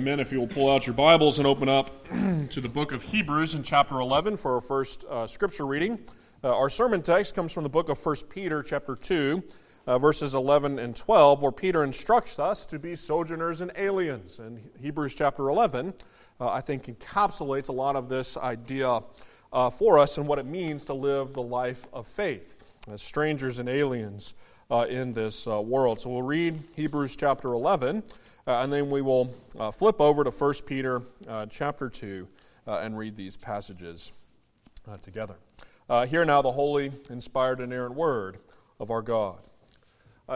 Amen. If you will pull out your Bibles and open up to the book of Hebrews in chapter 11 for our first uh, scripture reading. Uh, our sermon text comes from the book of 1 Peter, chapter 2, uh, verses 11 and 12, where Peter instructs us to be sojourners and aliens. And Hebrews chapter 11, uh, I think, encapsulates a lot of this idea uh, for us and what it means to live the life of faith as strangers and aliens uh, in this world. So we'll read Hebrews chapter 11. Uh, and then we will uh, flip over to 1 Peter uh, chapter 2 uh, and read these passages uh, together. Uh, hear now the holy, inspired, and inerrant word of our God.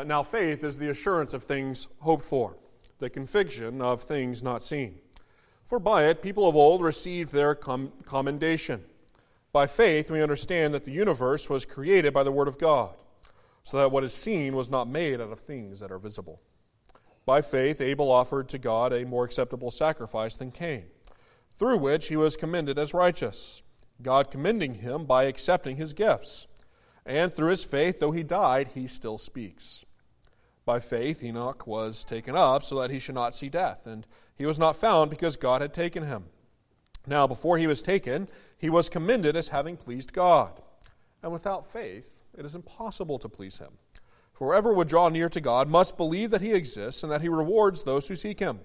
now, faith is the assurance of things hoped for, the conviction of things not seen. For by it people of old received their com- commendation. By faith, we understand that the universe was created by the Word of God, so that what is seen was not made out of things that are visible. By faith, Abel offered to God a more acceptable sacrifice than Cain, through which he was commended as righteous, God commending him by accepting his gifts. And through his faith, though he died, he still speaks. By faith, Enoch was taken up so that he should not see death, and he was not found because God had taken him. Now, before he was taken, he was commended as having pleased God. And without faith, it is impossible to please him. Whoever would draw near to God must believe that he exists and that he rewards those who seek him.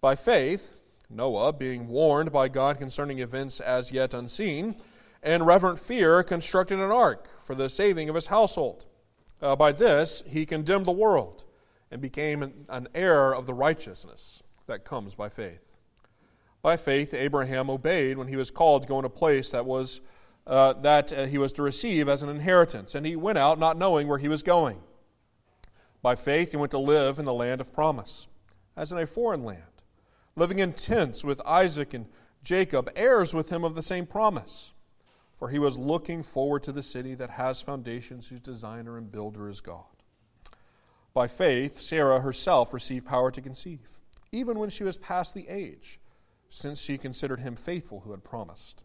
By faith, Noah, being warned by God concerning events as yet unseen, and reverent fear, constructed an ark for the saving of his household. Uh, by this, he condemned the world and became an, an heir of the righteousness that comes by faith. By faith, Abraham obeyed when he was called to go in a place that was uh, that uh, he was to receive as an inheritance, and he went out not knowing where he was going. By faith, he went to live in the land of promise, as in a foreign land, living in tents with Isaac and Jacob, heirs with him of the same promise. For he was looking forward to the city that has foundations, whose designer and builder is God. By faith, Sarah herself received power to conceive, even when she was past the age, since she considered him faithful who had promised.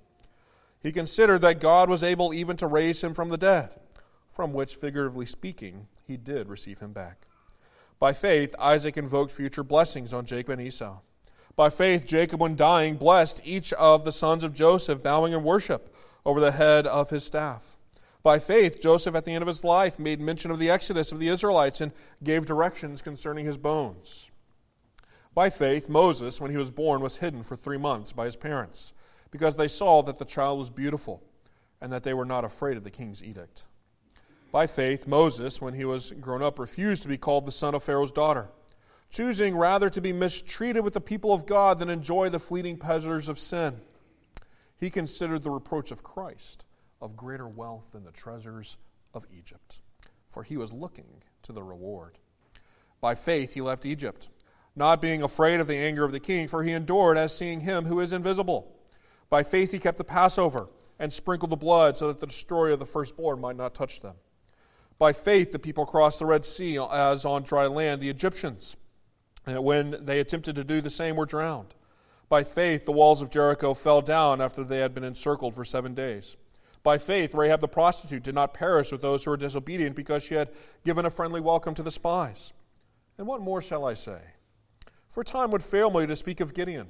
He considered that God was able even to raise him from the dead, from which, figuratively speaking, he did receive him back. By faith, Isaac invoked future blessings on Jacob and Esau. By faith, Jacob, when dying, blessed each of the sons of Joseph, bowing in worship over the head of his staff. By faith, Joseph, at the end of his life, made mention of the exodus of the Israelites and gave directions concerning his bones. By faith, Moses, when he was born, was hidden for three months by his parents because they saw that the child was beautiful and that they were not afraid of the king's edict. By faith, Moses, when he was grown up, refused to be called the son of Pharaoh's daughter, choosing rather to be mistreated with the people of God than enjoy the fleeting pleasures of sin. He considered the reproach of Christ of greater wealth than the treasures of Egypt, for he was looking to the reward. By faith, he left Egypt, not being afraid of the anger of the king, for he endured as seeing him who is invisible. By faith he kept the Passover and sprinkled the blood so that the destroyer of the firstborn might not touch them. By faith the people crossed the Red Sea as on dry land the Egyptians, and when they attempted to do the same, were drowned. By faith the walls of Jericho fell down after they had been encircled for seven days. By faith, Rahab the prostitute did not perish with those who were disobedient because she had given a friendly welcome to the spies. And what more shall I say? For time would fail me to speak of Gideon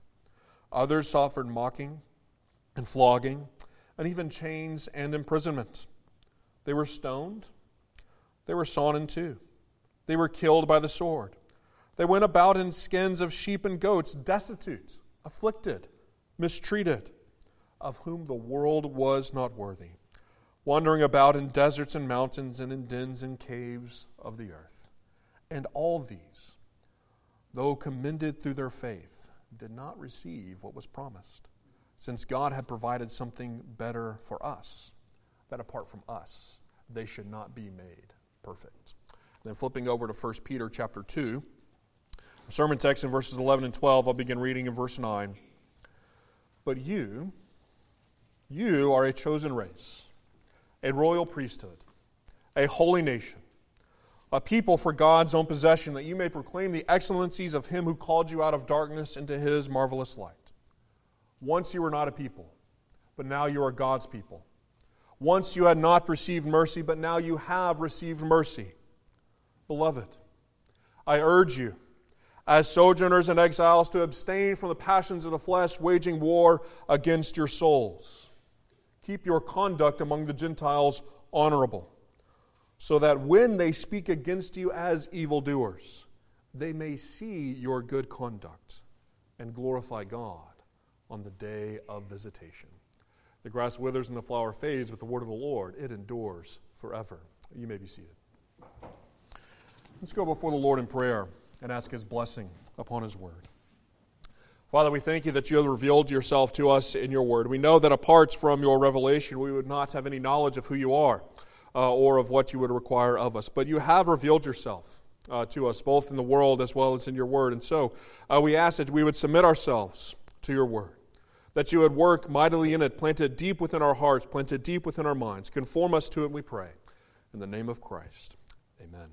Others suffered mocking and flogging, and even chains and imprisonment. They were stoned. They were sawn in two. They were killed by the sword. They went about in skins of sheep and goats, destitute, afflicted, mistreated, of whom the world was not worthy, wandering about in deserts and mountains and in dens and caves of the earth. And all these, though commended through their faith, did not receive what was promised, since God had provided something better for us, that apart from us, they should not be made perfect. Then flipping over to 1 Peter chapter 2, sermon text in verses 11 and 12, I'll begin reading in verse 9. But you, you are a chosen race, a royal priesthood, a holy nation, a people for God's own possession, that you may proclaim the excellencies of him who called you out of darkness into his marvelous light. Once you were not a people, but now you are God's people. Once you had not received mercy, but now you have received mercy. Beloved, I urge you, as sojourners and exiles, to abstain from the passions of the flesh, waging war against your souls. Keep your conduct among the Gentiles honorable, so that when they speak against you as evildoers, they may see your good conduct and glorify God on the day of visitation. The grass withers and the flower fades, but the word of the Lord, it endures forever. You may be seated. Let's go before the Lord in prayer and ask His blessing upon His word. Father, we thank you that you have revealed yourself to us in your word. We know that apart from your revelation, we would not have any knowledge of who you are uh, or of what you would require of us. But you have revealed yourself uh, to us, both in the world as well as in your word. And so uh, we ask that we would submit ourselves to your word that you would work mightily in it, planted deep within our hearts, planted deep within our minds. Conform us to it, we pray. In the name of Christ, amen.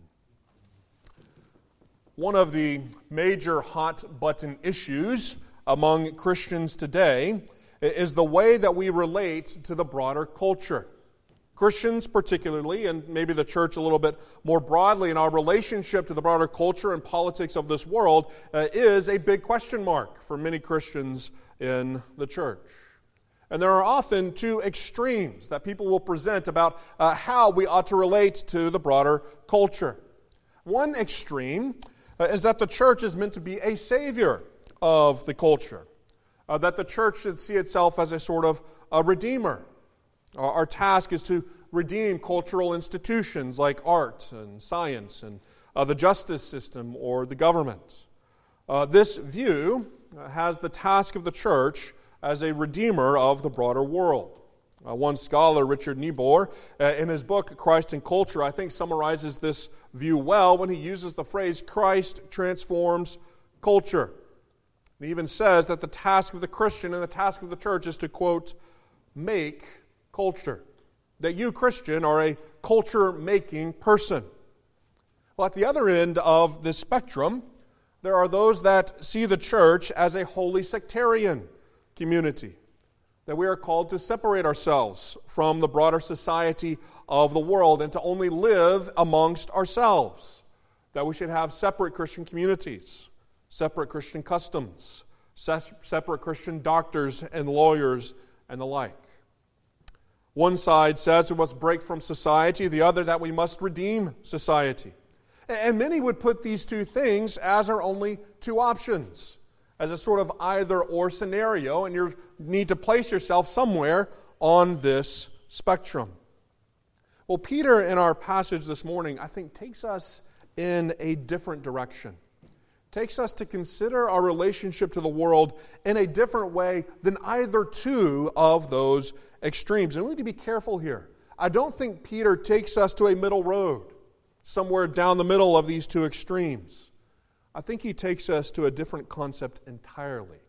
One of the major hot button issues among Christians today is the way that we relate to the broader culture. Christians, particularly, and maybe the church a little bit more broadly, in our relationship to the broader culture and politics of this world, uh, is a big question mark for many Christians in the church. And there are often two extremes that people will present about uh, how we ought to relate to the broader culture. One extreme uh, is that the church is meant to be a savior of the culture, uh, that the church should see itself as a sort of a redeemer our task is to redeem cultural institutions like art and science and uh, the justice system or the government. Uh, this view has the task of the church as a redeemer of the broader world. Uh, one scholar, Richard Niebuhr, uh, in his book Christ and Culture, I think summarizes this view well when he uses the phrase Christ transforms culture. He even says that the task of the Christian and the task of the church is to, quote, make culture. That you, Christian, are a culture making person. Well, at the other end of the spectrum, there are those that see the church as a holy sectarian community. That we are called to separate ourselves from the broader society of the world and to only live amongst ourselves. That we should have separate Christian communities, separate Christian customs, separate Christian doctors and lawyers and the like. One side says we must break from society, the other that we must redeem society. And many would put these two things as our only two options, as a sort of either or scenario, and you need to place yourself somewhere on this spectrum. Well, Peter, in our passage this morning, I think takes us in a different direction takes us to consider our relationship to the world in a different way than either two of those extremes. And we need to be careful here. I don't think Peter takes us to a middle road, somewhere down the middle of these two extremes. I think he takes us to a different concept entirely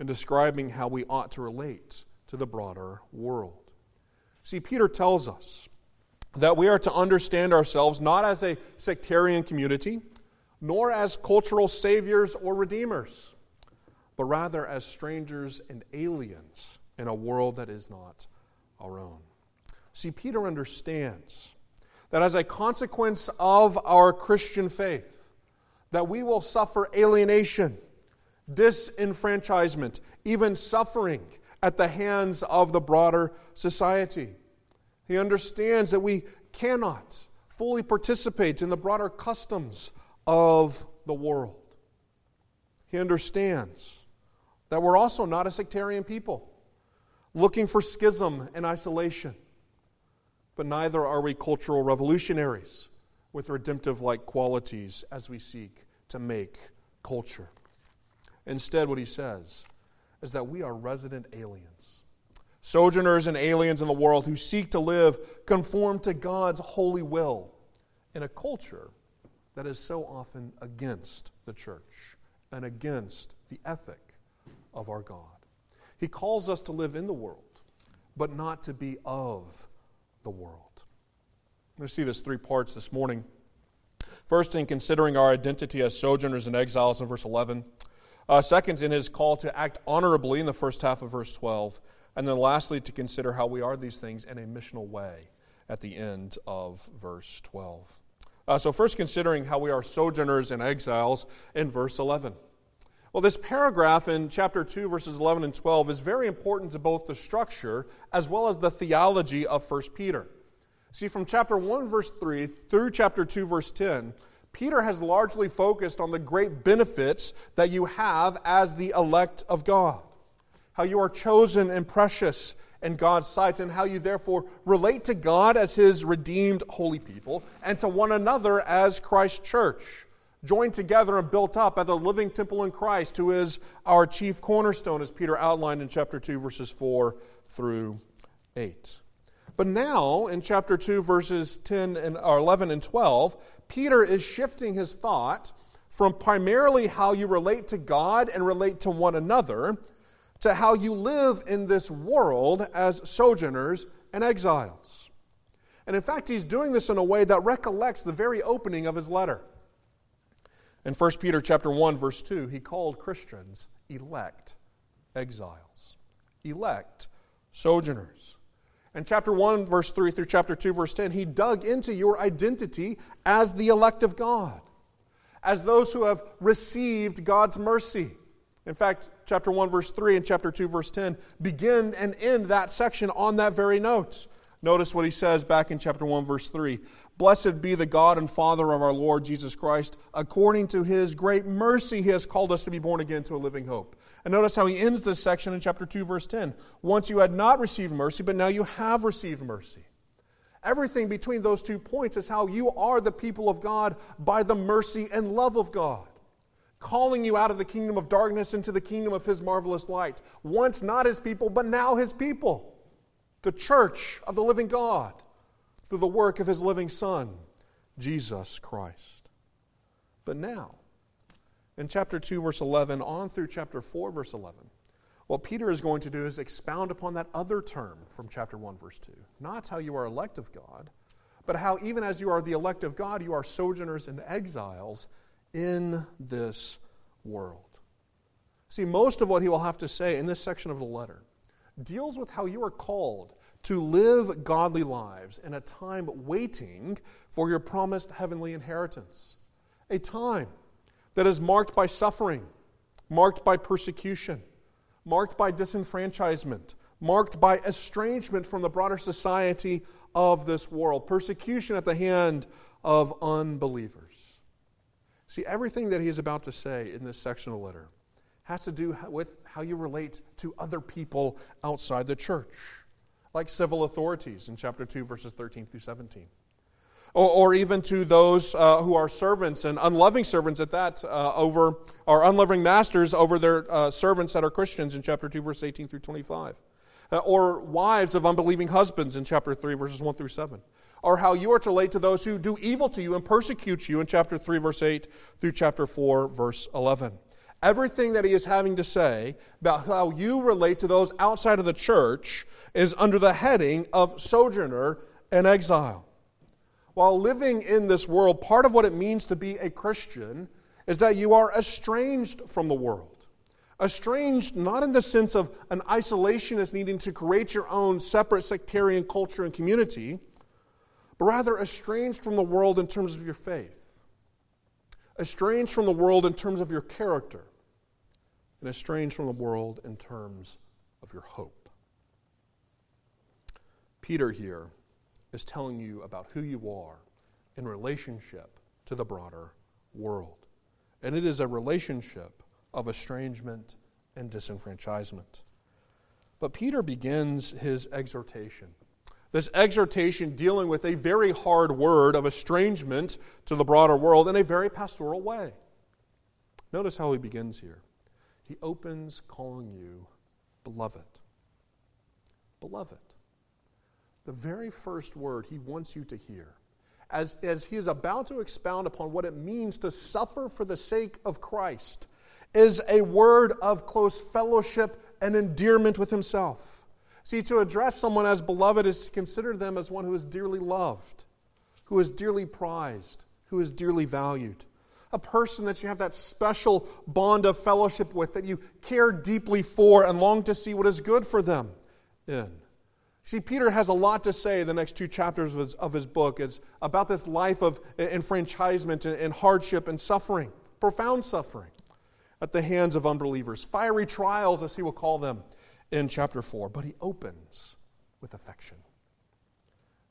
in describing how we ought to relate to the broader world. See, Peter tells us that we are to understand ourselves not as a sectarian community nor as cultural saviors or redeemers, but rather as strangers and aliens in a world that is not our own. See, Peter understands that as a consequence of our Christian faith, that we will suffer alienation, disenfranchisement, even suffering at the hands of the broader society. He understands that we cannot fully participate in the broader customs of the world. He understands that we're also not a sectarian people, looking for schism and isolation. But neither are we cultural revolutionaries with redemptive like qualities as we seek to make culture. Instead, what he says is that we are resident aliens, sojourners and aliens in the world who seek to live conform to God's holy will in a culture that is so often against the church and against the ethic of our God. He calls us to live in the world, but not to be of the world. We see this three parts this morning. First, in considering our identity as sojourners and exiles in verse 11. Uh, second, in his call to act honorably in the first half of verse 12. And then lastly, to consider how we are these things in a missional way at the end of verse 12. Uh, so, first, considering how we are sojourners and exiles in verse 11. Well, this paragraph in chapter 2, verses 11 and 12 is very important to both the structure as well as the theology of 1 Peter. See, from chapter 1, verse 3 through chapter 2, verse 10, Peter has largely focused on the great benefits that you have as the elect of God. How you are chosen and precious in God's sight, and how you therefore relate to God as His redeemed holy people and to one another as Christ's church, joined together and built up as a living temple in Christ, who is our chief cornerstone, as Peter outlined in chapter 2, verses 4 through 8. But now, in chapter 2, verses 10 and, or 11 and 12, Peter is shifting his thought from primarily how you relate to God and relate to one another to how you live in this world as sojourners and exiles. And in fact, he's doing this in a way that recollects the very opening of his letter. In 1 Peter chapter 1 verse 2, he called Christians elect exiles. Elect sojourners. In chapter 1 verse 3 through chapter 2 verse 10, he dug into your identity as the elect of God, as those who have received God's mercy in fact, chapter 1, verse 3 and chapter 2, verse 10 begin and end that section on that very note. Notice what he says back in chapter 1, verse 3 Blessed be the God and Father of our Lord Jesus Christ. According to his great mercy, he has called us to be born again to a living hope. And notice how he ends this section in chapter 2, verse 10. Once you had not received mercy, but now you have received mercy. Everything between those two points is how you are the people of God by the mercy and love of God calling you out of the kingdom of darkness into the kingdom of his marvelous light. Once not his people, but now his people. The church of the living God through the work of his living Son, Jesus Christ. But now, in chapter 2, verse 11, on through chapter 4, verse 11, what Peter is going to do is expound upon that other term from chapter 1, verse 2. Not how you are elect of God, but how even as you are the elect of God, you are sojourners and exiles in this world. See, most of what he will have to say in this section of the letter deals with how you are called to live godly lives in a time waiting for your promised heavenly inheritance. A time that is marked by suffering, marked by persecution, marked by disenfranchisement, marked by estrangement from the broader society of this world, persecution at the hand of unbelievers. See, everything that he is about to say in this section of the letter has to do with how you relate to other people outside the church, like civil authorities in chapter 2, verses 13 through 17. Or, or even to those uh, who are servants and unloving servants at that, uh, over, or unloving masters over their uh, servants that are Christians in chapter 2, verse 18 through 25. Uh, or wives of unbelieving husbands in chapter 3, verses 1 through 7 or how you are to relate to those who do evil to you and persecute you in chapter 3, verse 8 through chapter 4, verse 11. Everything that he is having to say about how you relate to those outside of the church is under the heading of sojourner and exile. While living in this world, part of what it means to be a Christian is that you are estranged from the world. Estranged, not in the sense of an isolationist needing to create your own separate sectarian culture and community, but rather estranged from the world in terms of your faith, estranged from the world in terms of your character, and estranged from the world in terms of your hope. Peter here is telling you about who you are in relationship to the broader world. And it is a relationship of estrangement and disenfranchisement. But Peter begins his exhortation. This exhortation dealing with a very hard word of estrangement to the broader world in a very pastoral way. Notice how he begins here. He opens calling you beloved. Beloved. The very first word he wants you to hear, as, as he is about to expound upon what it means to suffer for the sake of Christ, is a word of close fellowship and endearment with himself. See, to address someone as beloved is to consider them as one who is dearly loved, who is dearly prized, who is dearly valued. A person that you have that special bond of fellowship with, that you care deeply for and long to see what is good for them in. See, Peter has a lot to say in the next two chapters of his, of his book. It's about this life of enfranchisement and, and hardship and suffering, profound suffering at the hands of unbelievers, fiery trials, as he will call them in chapter 4. But he opens with affection.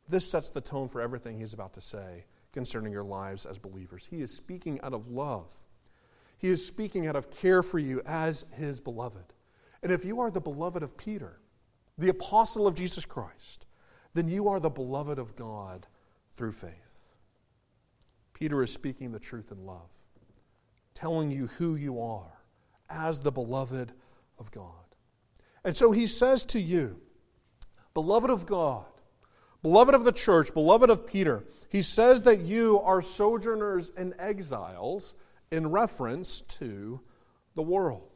This sets the tone for everything he's about to say concerning your lives as believers. He is speaking out of love, he is speaking out of care for you as his beloved. And if you are the beloved of Peter, the apostle of Jesus Christ, then you are the beloved of God through faith. Peter is speaking the truth in love telling you who you are as the beloved of God. And so he says to you, beloved of God, beloved of the church, beloved of Peter, he says that you are sojourners and exiles in reference to the world.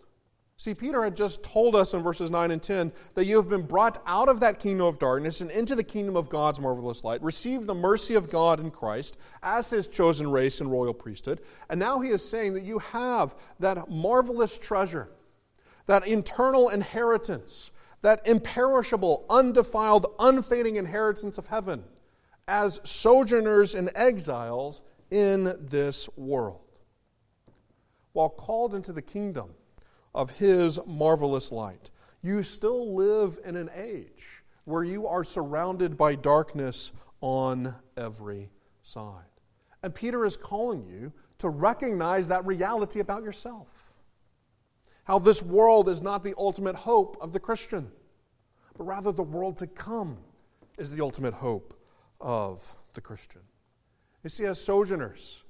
See, Peter had just told us in verses 9 and 10 that you have been brought out of that kingdom of darkness and into the kingdom of God's marvelous light, received the mercy of God in Christ as his chosen race and royal priesthood. And now he is saying that you have that marvelous treasure, that eternal inheritance, that imperishable, undefiled, unfading inheritance of heaven as sojourners and exiles in this world. While called into the kingdom, of His marvelous light. You still live in an age where you are surrounded by darkness on every side. And Peter is calling you to recognize that reality about yourself. How this world is not the ultimate hope of the Christian, but rather the world to come is the ultimate hope of the Christian. You see, as sojourners,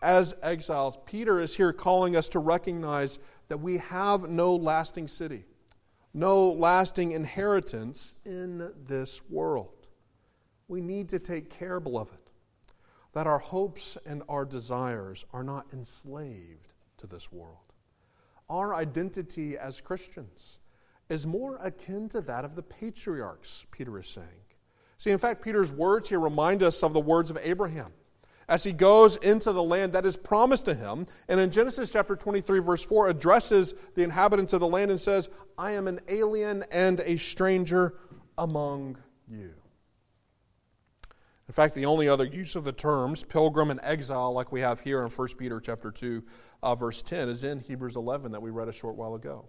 as exiles, Peter is here calling us to recognize that we have no lasting city, no lasting inheritance in this world. We need to take care, beloved, that our hopes and our desires are not enslaved to this world. Our identity as Christians is more akin to that of the patriarchs, Peter is saying. See, in fact, Peter's words here remind us of the words of Abraham as he goes into the land that is promised to him. And in Genesis chapter 23, verse 4, addresses the inhabitants of the land and says, I am an alien and a stranger among you. In fact, the only other use of the terms pilgrim and exile, like we have here in 1 Peter chapter 2, uh, verse 10, is in Hebrews 11 that we read a short while ago.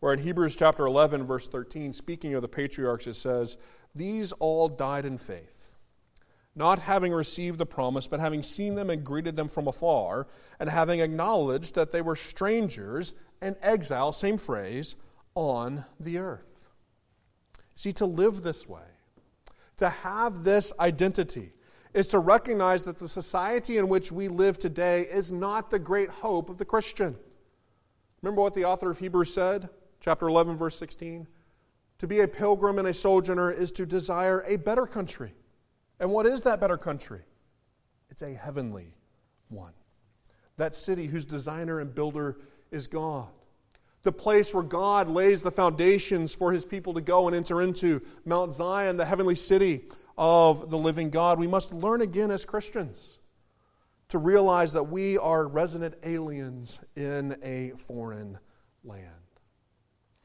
Where in Hebrews chapter 11, verse 13, speaking of the patriarchs, it says, These all died in faith not having received the promise, but having seen them and greeted them from afar, and having acknowledged that they were strangers and exiles, same phrase, on the earth. See, to live this way, to have this identity, is to recognize that the society in which we live today is not the great hope of the Christian. Remember what the author of Hebrews said? Chapter 11, verse 16? To be a pilgrim and a sojourner is to desire a better country and what is that better country? It's a heavenly one. That city whose designer and builder is God. The place where God lays the foundations for his people to go and enter into Mount Zion, the heavenly city of the living God. We must learn again as Christians to realize that we are resident aliens in a foreign land.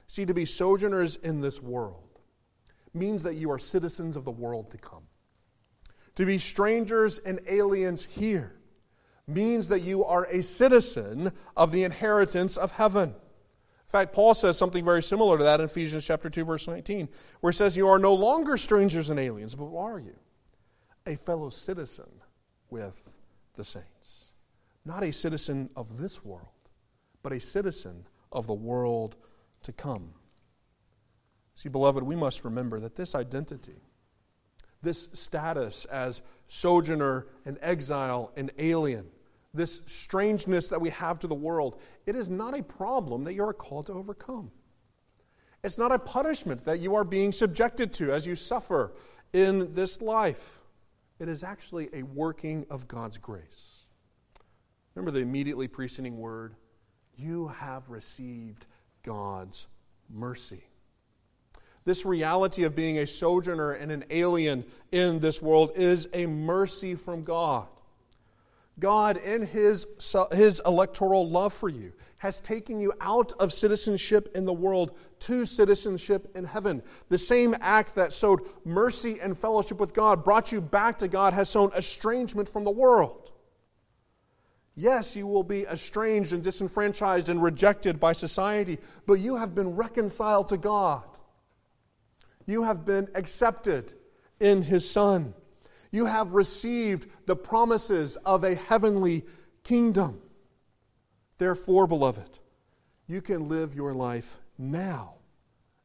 See, to be sojourners in this world means that you are citizens of the world to come. To be strangers and aliens here means that you are a citizen of the inheritance of heaven. Fact, Paul says something very similar to that in Ephesians chapter 2 verse 19, where he says you are no longer strangers and aliens, but what are you? A fellow citizen with the saints. Not a citizen of this world, but a citizen of the world to come. See, beloved, we must remember that this identity, this status as sojourner and exile and alien, this strangeness that we have to the world, it is not a problem that you are called to overcome. It's not a punishment that you are being subjected to as you suffer in this life. It is actually a working of God's grace. Remember the immediately preceding word? You have received God's mercy. This reality of being a sojourner and an alien in this world is a mercy from God. God, in his, his electoral love for you, has taken you out of citizenship in the world to citizenship in heaven. The same act that sowed mercy and fellowship with God, brought you back to God, has sown estrangement from the world. Yes, you will be estranged and disenfranchised and rejected by society, but you have been reconciled to God. You have been accepted in His Son. You have received the promises of a heavenly kingdom. Therefore, beloved, you can live your life now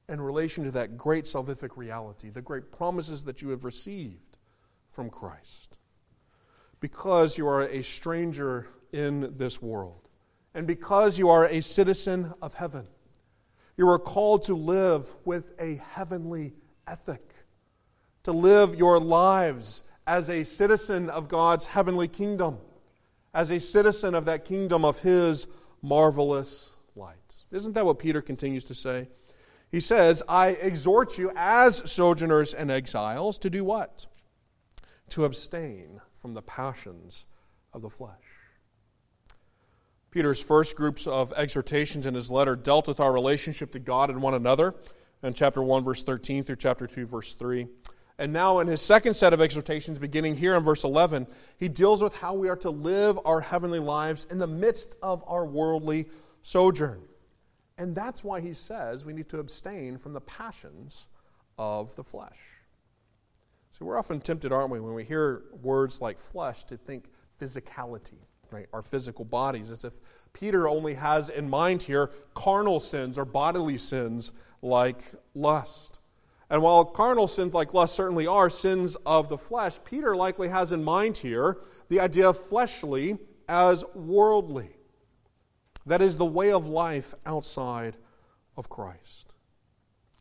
in relation to that great salvific reality, the great promises that you have received from Christ. Because you are a stranger in this world, and because you are a citizen of heaven, you are called to live with a heavenly ethic, to live your lives as a citizen of God's heavenly kingdom, as a citizen of that kingdom of His marvelous light. Isn't that what Peter continues to say? He says, I exhort you as sojourners and exiles to do what? To abstain from the passions of the flesh. Peter's first groups of exhortations in his letter dealt with our relationship to God and one another in chapter 1, verse 13 through chapter 2, verse 3. And now, in his second set of exhortations, beginning here in verse 11, he deals with how we are to live our heavenly lives in the midst of our worldly sojourn. And that's why he says we need to abstain from the passions of the flesh. So we're often tempted, aren't we, when we hear words like flesh, to think physicality, right? Our physical bodies, as if Peter only has in mind here carnal sins or bodily sins like lust. And while carnal sins like lust certainly are sins of the flesh, Peter likely has in mind here the idea of fleshly as worldly. That is the way of life outside of Christ.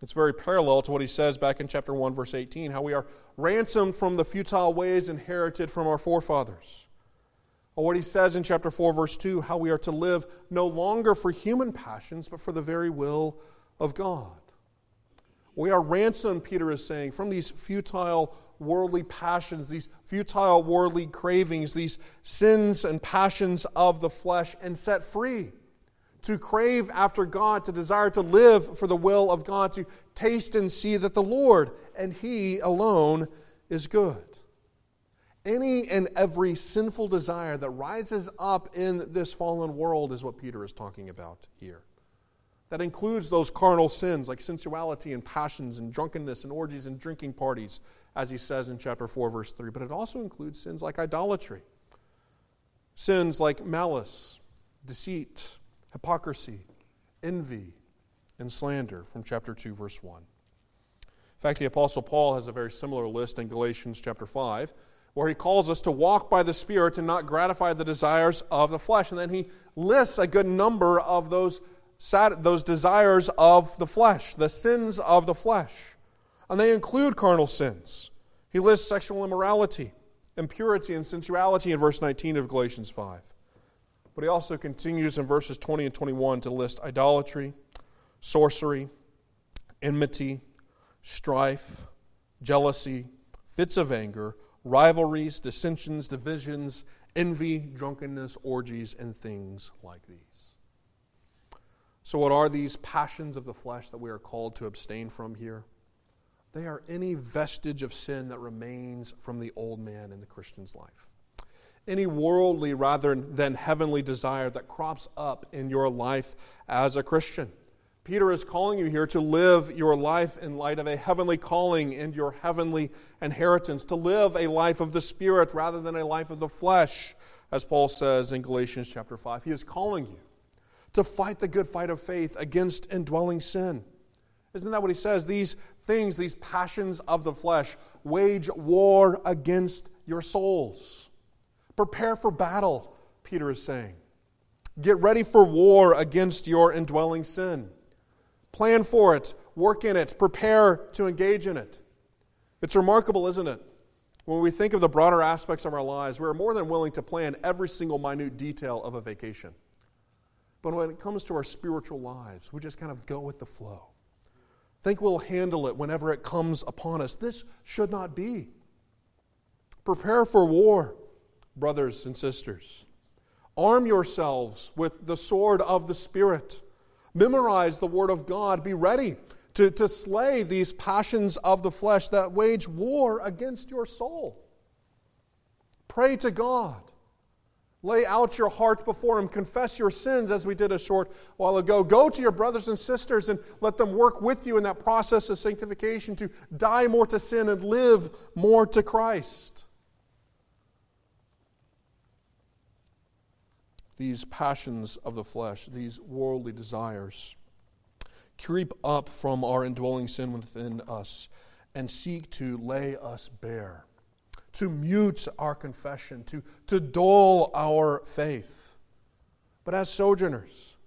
It's very parallel to what he says back in chapter 1, verse 18 how we are ransomed from the futile ways inherited from our forefathers. Or what he says in chapter 4, verse 2 how we are to live no longer for human passions, but for the very will of God. We are ransomed, Peter is saying, from these futile worldly passions, these futile worldly cravings, these sins and passions of the flesh, and set free to crave after God, to desire to live for the will of God, to taste and see that the Lord and He alone is good. Any and every sinful desire that rises up in this fallen world is what Peter is talking about here. That includes those carnal sins like sensuality and passions and drunkenness and orgies and drinking parties, as he says in chapter 4, verse 3. But it also includes sins like idolatry, sins like malice, deceit, hypocrisy, envy, and slander from chapter 2, verse 1. In fact, the Apostle Paul has a very similar list in Galatians chapter 5, where he calls us to walk by the Spirit and not gratify the desires of the flesh. And then he lists a good number of those those desires of the flesh, the sins of the flesh. And they include carnal sins. He lists sexual immorality, impurity, and sensuality in verse 19 of Galatians 5. But he also continues in verses 20 and 21 to list idolatry, sorcery, enmity, strife, jealousy, fits of anger, rivalries, dissensions, divisions, envy, drunkenness, orgies, and things like these. So, what are these passions of the flesh that we are called to abstain from here? They are any vestige of sin that remains from the old man in the Christian's life. Any worldly rather than heavenly desire that crops up in your life as a Christian. Peter is calling you here to live your life in light of a heavenly calling and your heavenly inheritance, to live a life of the Spirit rather than a life of the flesh, as Paul says in Galatians chapter 5. He is calling you to fight the good fight of faith against indwelling sin. Isn't that what he says? These things, these passions of the flesh, wage war against your souls. Prepare for battle, Peter is saying. Get ready for war against your indwelling sin. Plan for it, work in it, prepare to engage in it. It's remarkable, isn't it? When we think of the broader aspects of our lives, we're more than willing to plan every single minute detail of a vacation. But when it comes to our spiritual lives, we just kind of go with the flow. Think we'll handle it whenever it comes upon us. This should not be. Prepare for war, brothers and sisters. Arm yourselves with the sword of the Spirit Memorize the Word of God. Be ready to, to slay these passions of the flesh that wage war against your soul. Pray to God. Lay out your heart before Him. Confess your sins, as we did a short while ago. Go to your brothers and sisters and let them work with you in that process of sanctification to die more to sin and live more to Christ. these passions of the flesh, these worldly desires, creep up from our indwelling sin within us and seek to lay us bare, to mute our confession, to, to dull our faith. But as sojourners,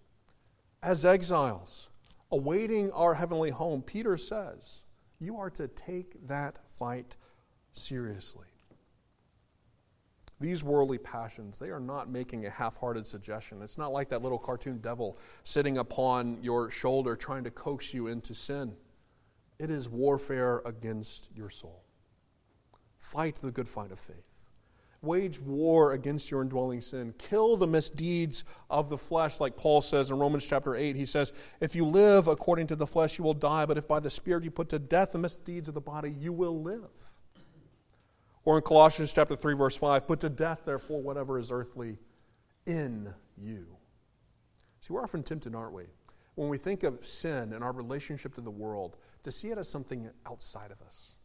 as exiles, awaiting our heavenly home, Peter says, you are to take that fight seriously. These worldly passions, they are not making a half hearted suggestion. It's not like that little cartoon devil sitting upon your shoulder trying to coax you into sin. It is warfare against your soul. Fight the good fight of faith. Wage war against your indwelling sin. Kill the misdeeds of the flesh, like Paul says in Romans chapter 8. He says, If you live according to the flesh, you will die, but if by the Spirit you put to death the misdeeds of the body, you will live. Or in Colossians chapter 3 verse 5, put to death therefore whatever is earthly in you. See, we're often tempted, aren't we? When we think of sin and our relationship to the world, to see it as something outside of us.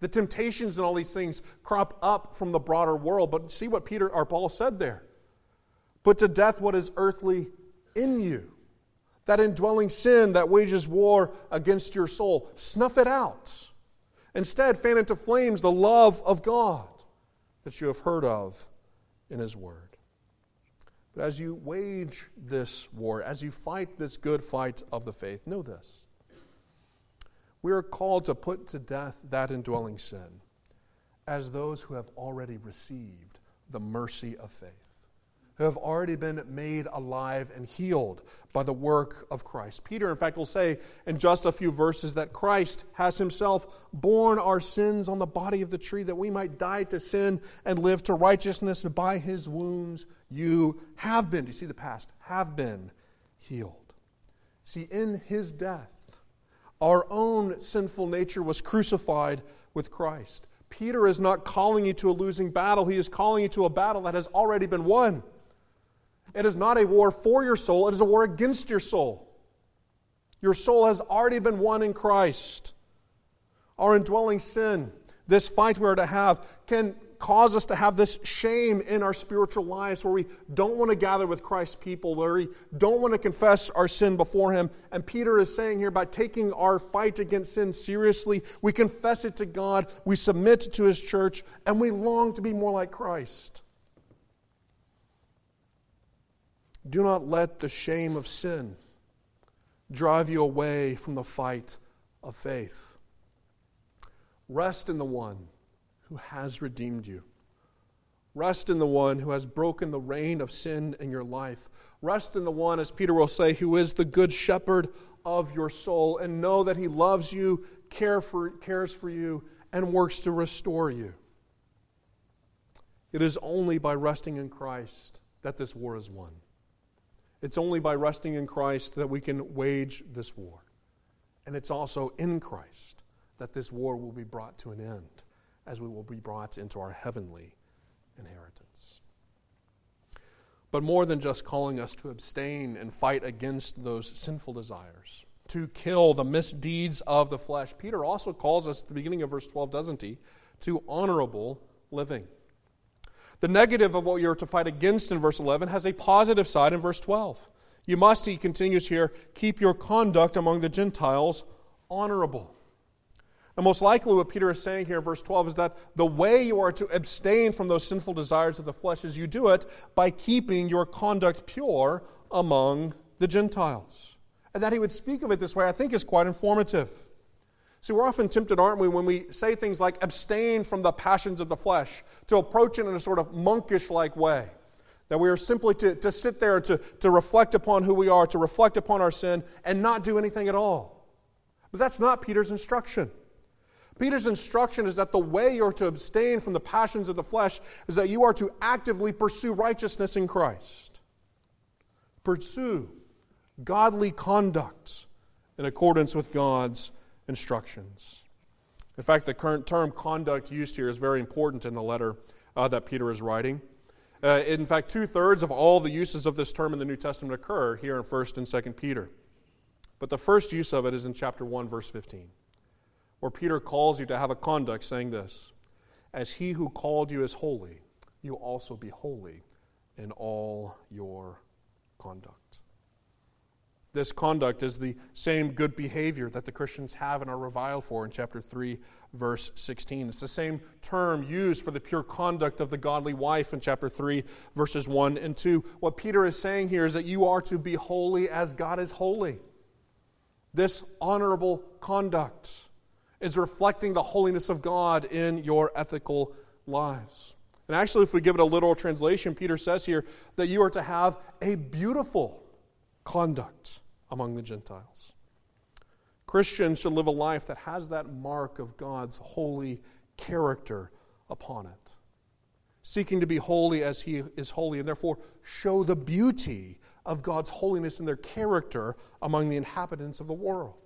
The temptations and all these things crop up from the broader world, but see what Peter or Paul said there. Put to death what is earthly in you. That indwelling sin that wages war against your soul. Snuff it out. Instead, fan into flames the love of God that you have heard of in His Word. But as you wage this war, as you fight this good fight of the faith, know this. We are called to put to death that indwelling sin as those who have already received the mercy of faith who have already been made alive and healed by the work of Christ. Peter, in fact, will say in just a few verses that Christ has himself borne our sins on the body of the tree that we might die to sin and live to righteousness, and by his wounds you have been, do you see the past, have been healed. See, in his death, our own sinful nature was crucified with Christ. Peter is not calling you to a losing battle, he is calling you to a battle that has already been won. It is not a war for your soul, it is a war against your soul. Your soul has already been won in Christ. Our indwelling sin, this fight we are to have, can cause us to have this shame in our spiritual lives where we don't want to gather with Christ's people, where we don't want to confess our sin before Him. And Peter is saying here by taking our fight against sin seriously, we confess it to God, we submit to His church, and we long to be more like Christ. Do not let the shame of sin drive you away from the fight of faith. Rest in the one who has redeemed you. Rest in the one who has broken the reign of sin in your life. Rest in the one, as Peter will say, who is the good shepherd of your soul, and know that he loves you, care for, cares for you, and works to restore you. It is only by resting in Christ that this war is won. It's only by resting in Christ that we can wage this war. And it's also in Christ that this war will be brought to an end as we will be brought into our heavenly inheritance. But more than just calling us to abstain and fight against those sinful desires, to kill the misdeeds of the flesh, Peter also calls us at the beginning of verse 12, doesn't he, to honorable living. The negative of what you're to fight against in verse 11 has a positive side in verse 12. You must, he continues here, keep your conduct among the Gentiles honorable. And most likely, what Peter is saying here in verse 12 is that the way you are to abstain from those sinful desires of the flesh is you do it by keeping your conduct pure among the Gentiles. And that he would speak of it this way, I think, is quite informative. See, we're often tempted, aren't we, when we say things like abstain from the passions of the flesh, to approach it in a sort of monkish like way. That we are simply to, to sit there and to, to reflect upon who we are, to reflect upon our sin, and not do anything at all. But that's not Peter's instruction. Peter's instruction is that the way you're to abstain from the passions of the flesh is that you are to actively pursue righteousness in Christ. Pursue godly conduct in accordance with God's instructions. In fact, the current term conduct used here is very important in the letter uh, that Peter is writing. Uh, in fact, two thirds of all the uses of this term in the New Testament occur here in 1st and 2nd Peter. But the first use of it is in chapter 1, verse 15, where Peter calls you to have a conduct saying this As he who called you is holy, you also be holy in all your conduct. This conduct is the same good behavior that the Christians have and are reviled for in chapter 3, verse 16. It's the same term used for the pure conduct of the godly wife in chapter 3, verses 1 and 2. What Peter is saying here is that you are to be holy as God is holy. This honorable conduct is reflecting the holiness of God in your ethical lives. And actually, if we give it a literal translation, Peter says here that you are to have a beautiful conduct among the Gentiles. Christians should live a life that has that mark of God's holy character upon it, seeking to be holy as He is holy, and therefore show the beauty of God's holiness and their character among the inhabitants of the world.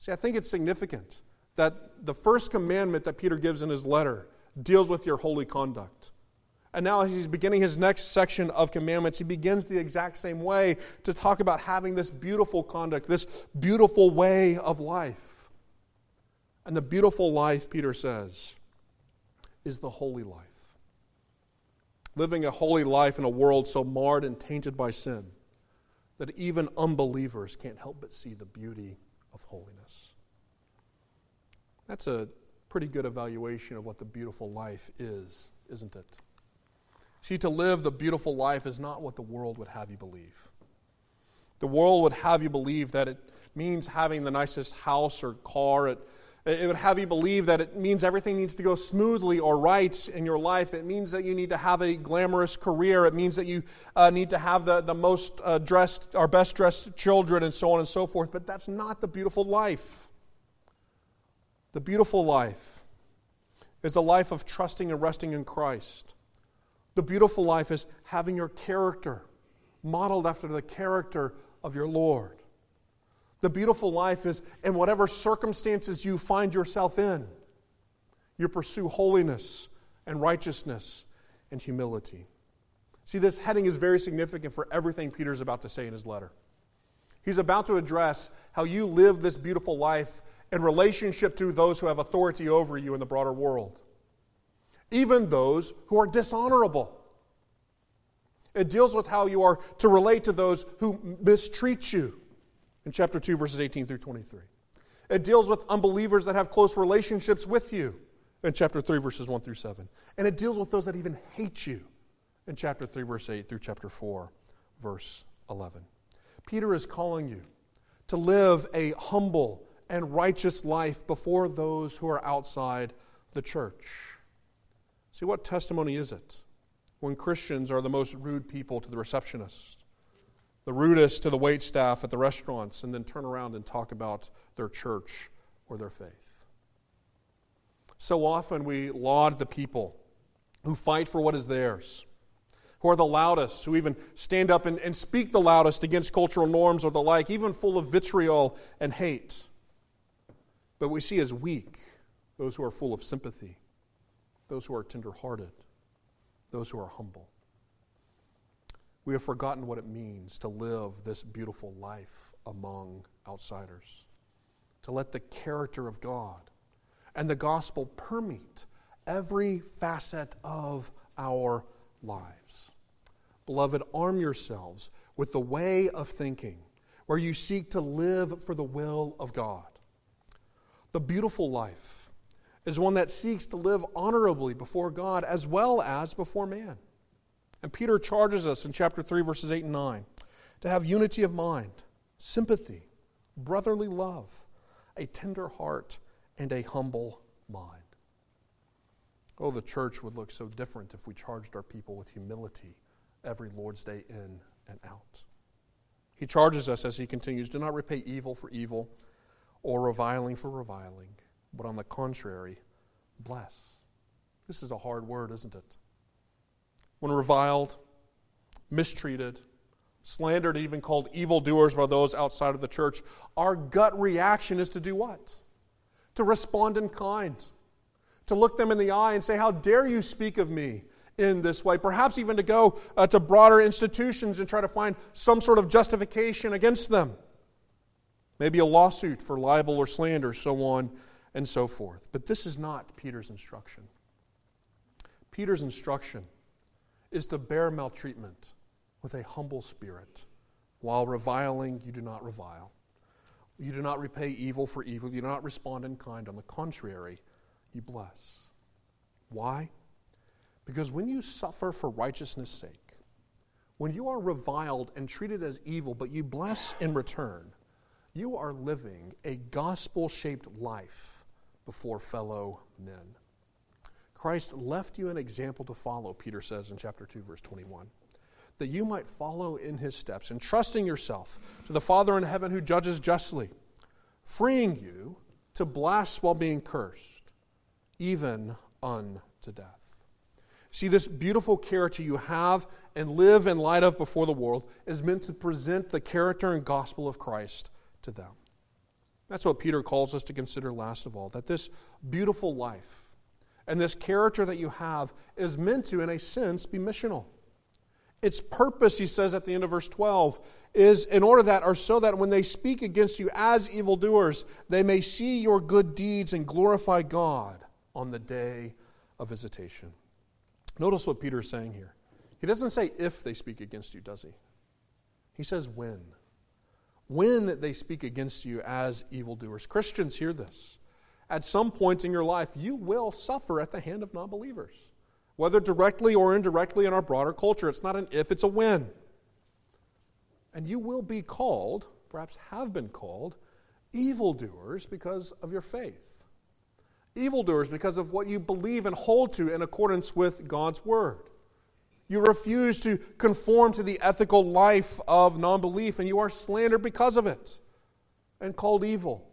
See, I think it's significant that the first commandment that Peter gives in his letter deals with your holy conduct. And now, as he's beginning his next section of commandments, he begins the exact same way to talk about having this beautiful conduct, this beautiful way of life. And the beautiful life, Peter says, is the holy life. Living a holy life in a world so marred and tainted by sin that even unbelievers can't help but see the beauty of holiness. That's a pretty good evaluation of what the beautiful life is, isn't it? See, to live the beautiful life is not what the world would have you believe. The world would have you believe that it means having the nicest house or car. It, it would have you believe that it means everything needs to go smoothly or right in your life. It means that you need to have a glamorous career. It means that you uh, need to have the, the most uh, dressed or best dressed children and so on and so forth. But that's not the beautiful life. The beautiful life is a life of trusting and resting in Christ the beautiful life is having your character modeled after the character of your Lord. The beautiful life is in whatever circumstances you find yourself in, you pursue holiness and righteousness and humility. See, this heading is very significant for everything Peter's about to say in his letter. He's about to address how you live this beautiful life in relationship to those who have authority over you in the broader world even those who are dishonorable. It deals with how you are to relate to those who mistreat you in chapter 2, verses 18 through 23. It deals with unbelievers that have close relationships with you in chapter 3, verses 1 through 7. And it deals with those that even hate you in chapter 3, verse 8 through chapter 4, verse 11. Peter is calling you to live a humble and righteous life before those who are outside the church. See, what testimony is it when Christians are the most rude people to the receptionist, the rudest to the wait staff at the restaurants, and then turn around and talk about their church or their faith? So often we laud the people who fight for what is theirs, who are the loudest, who even stand up and, and speak the loudest against cultural norms or the like, even full of vitriol and hate. But we see as weak those who are full of sympathy, those who are tenderhearted, those who are humble. We have forgotten what it means to live this beautiful life among outsiders, to let the character of God and the gospel permeate every facet of our lives. Beloved, arm yourselves with the way of thinking where you seek to live for the will of God. The beautiful life is one that seeks to live honorably before God as well as before man. And Peter charges us in chapter 3, verses 8 and 9 to have unity of mind, sympathy, brotherly love, a tender heart, and a humble mind. Oh, the church would look so different if we charged our people with humility every Lord's Day in and out. He charges us as he continues do not repay evil for evil or reviling for reviling, but on the contrary, bless. This is a hard word, isn't it? When reviled, mistreated, slandered, even called evildoers by those outside of the church, our gut reaction is to do what? To respond in kind to look them in the eye and say, How dare you speak of me in this way? Perhaps even to go uh, to broader institutions and try to find some sort of justification against them. Maybe a lawsuit for libel or slander, so on and so forth. But this is not Peter's instruction. Peter's instruction is to bear maltreatment with a humble spirit. While reviling, you do not revile. You do not repay evil for evil. You do not respond in kind. On the contrary, you bless. Why? Because when you suffer for righteousness' sake, when you are reviled and treated as evil, but you bless in return, you are living a gospel shaped life before fellow men. Christ left you an example to follow, Peter says in chapter 2, verse 21, that you might follow in his steps, entrusting yourself to the Father in heaven who judges justly, freeing you to bless while being cursed even unto death. See, this beautiful character you have and live in light of before the world is meant to present the character and gospel of Christ to them. That's what Peter calls us to consider last of all that this beautiful life and this character that you have is meant to, in a sense, be missional. Its purpose, he says at the end of verse 12, is in order that, or so that when they speak against you as evildoers, they may see your good deeds and glorify God on the day of visitation. Notice what Peter is saying here. He doesn't say if they speak against you, does he? He says when. When they speak against you as evildoers. Christians, hear this. At some point in your life, you will suffer at the hand of non believers, whether directly or indirectly in our broader culture. It's not an if, it's a when. And you will be called, perhaps have been called, evildoers because of your faith evildoers because of what you believe and hold to in accordance with God's word. You refuse to conform to the ethical life of non belief, and you are slandered because of it and called evil.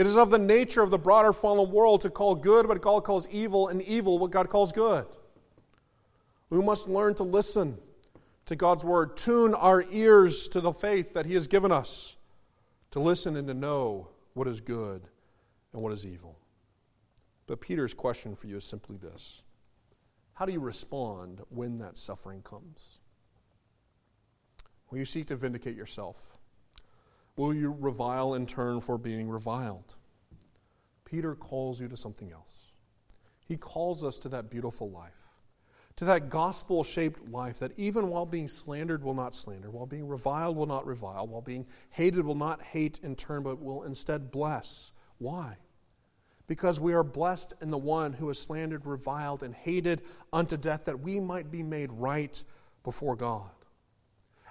It is of the nature of the broader fallen world to call good what God calls evil, and evil what God calls good. We must learn to listen to God's word, tune our ears to the faith that He has given us, to listen and to know what is good and what is evil. But Peter's question for you is simply this How do you respond when that suffering comes? Will you seek to vindicate yourself? Will you revile in turn for being reviled? Peter calls you to something else. He calls us to that beautiful life, to that gospel shaped life that even while being slandered will not slander, while being reviled will not revile, while being hated will not hate in turn, but will instead bless. Why? because we are blessed in the one who is slandered, reviled, and hated unto death, that we might be made right before God.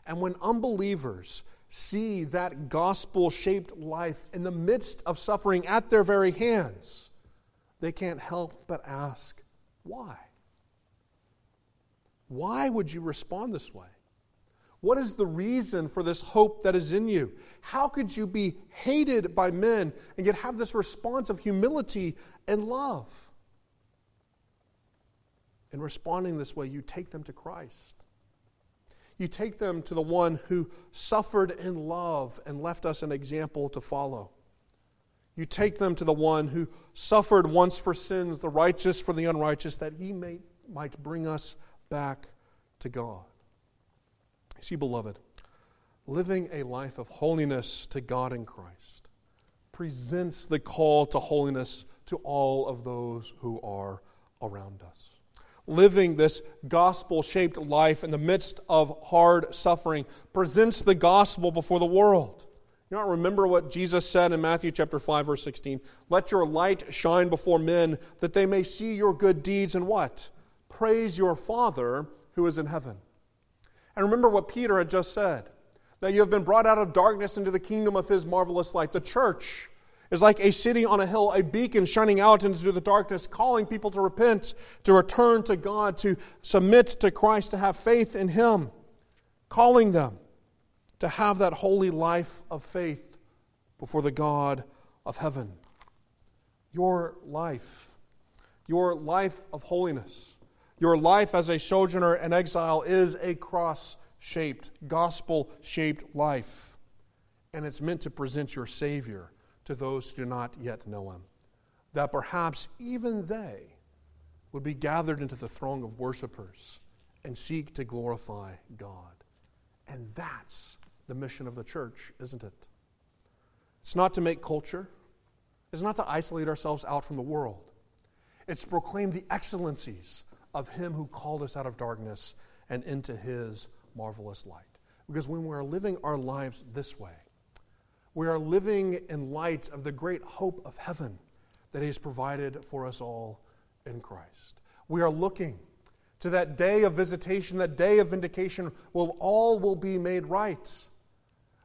And when unbelievers see that gospel shaped life in the midst of suffering at their very hands, they can't help but ask, why? Why would you respond this way? What is the reason for this hope that is in you? How could you be hated by men and yet have this response of humility and love? in responding this way, you take them to Christ. You take them to the one who suffered in love and left us an example to follow. You take them to the one who suffered once for sins, the righteous for the unrighteous, that he may, might bring us back to God. See, beloved, living a life of holiness to God in Christ presents the call to holiness to all of those who are around us. Living this gospel shaped life in the midst of hard suffering presents the gospel before the world. You know, remember what Jesus said in Matthew chapter 5 verse 16, "Let your light shine before men that they may see your good deeds and what? Praise your Father who is in heaven." And remember what Peter had just said, that you have been brought out of darkness into the kingdom of his marvelous light. The church is like a city on a hill, a beacon shining out into the darkness, calling people to repent, to return to God, to submit to Christ, to have faith in Him, calling them to have that holy life of faith before the God of heaven. Your life, your life of holiness, your life as a sojourner and exile is a cross shaped, gospel shaped life. And it's meant to present your Savior to those who do not yet know him, that perhaps even they would be gathered into the throng of worshipers and seek to glorify God. And that's the mission of the church, isn't it? It's not to make culture, it's not to isolate ourselves out from the world. It's to proclaim the excellencies of Him who called us out of darkness and into His marvelous light. Because when we're living our lives this way, we are living in light of the great hope of heaven that He has provided for us all in Christ. We are looking to that day of visitation, that day of vindication, will all will be made right.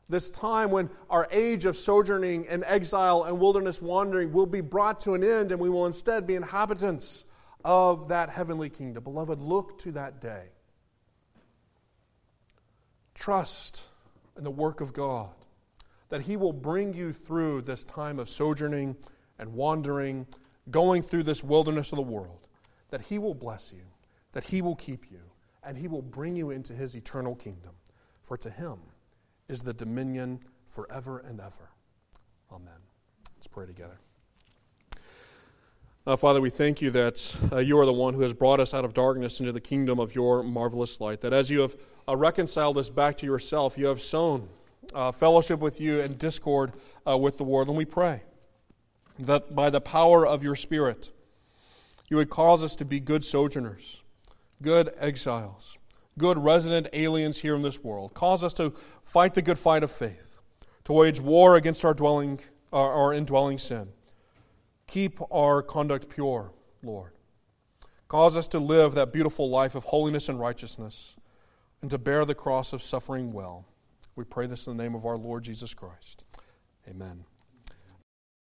This time when our age of sojourning and exile and wilderness wandering will be brought to an end, and we will instead be inhabitants of that heavenly kingdom. Beloved, look to that day. Trust in the work of God that He will bring you through this time of sojourning and wandering, going through this wilderness of the world, that He will bless you, that He will keep you, and He will bring you into His eternal kingdom. For to Him is the dominion forever and ever. Amen. Let's pray together. Uh, Father, we thank you that uh, you are the one who has brought us out of darkness into the kingdom of your marvelous light. That as you have uh, reconciled us back to yourself, you have sown uh, fellowship with you and discord uh, with the world. And we pray that by the power of your Spirit, you would cause us to be good sojourners, good exiles, good resident aliens here in this world. Cause us to fight the good fight of faith, to wage war against our dwelling, our, our indwelling sin. Keep our conduct pure, Lord. Cause us to live that beautiful life of holiness and righteousness, and to bear the cross of suffering well. We pray this in the name of our Lord Jesus Christ. Amen.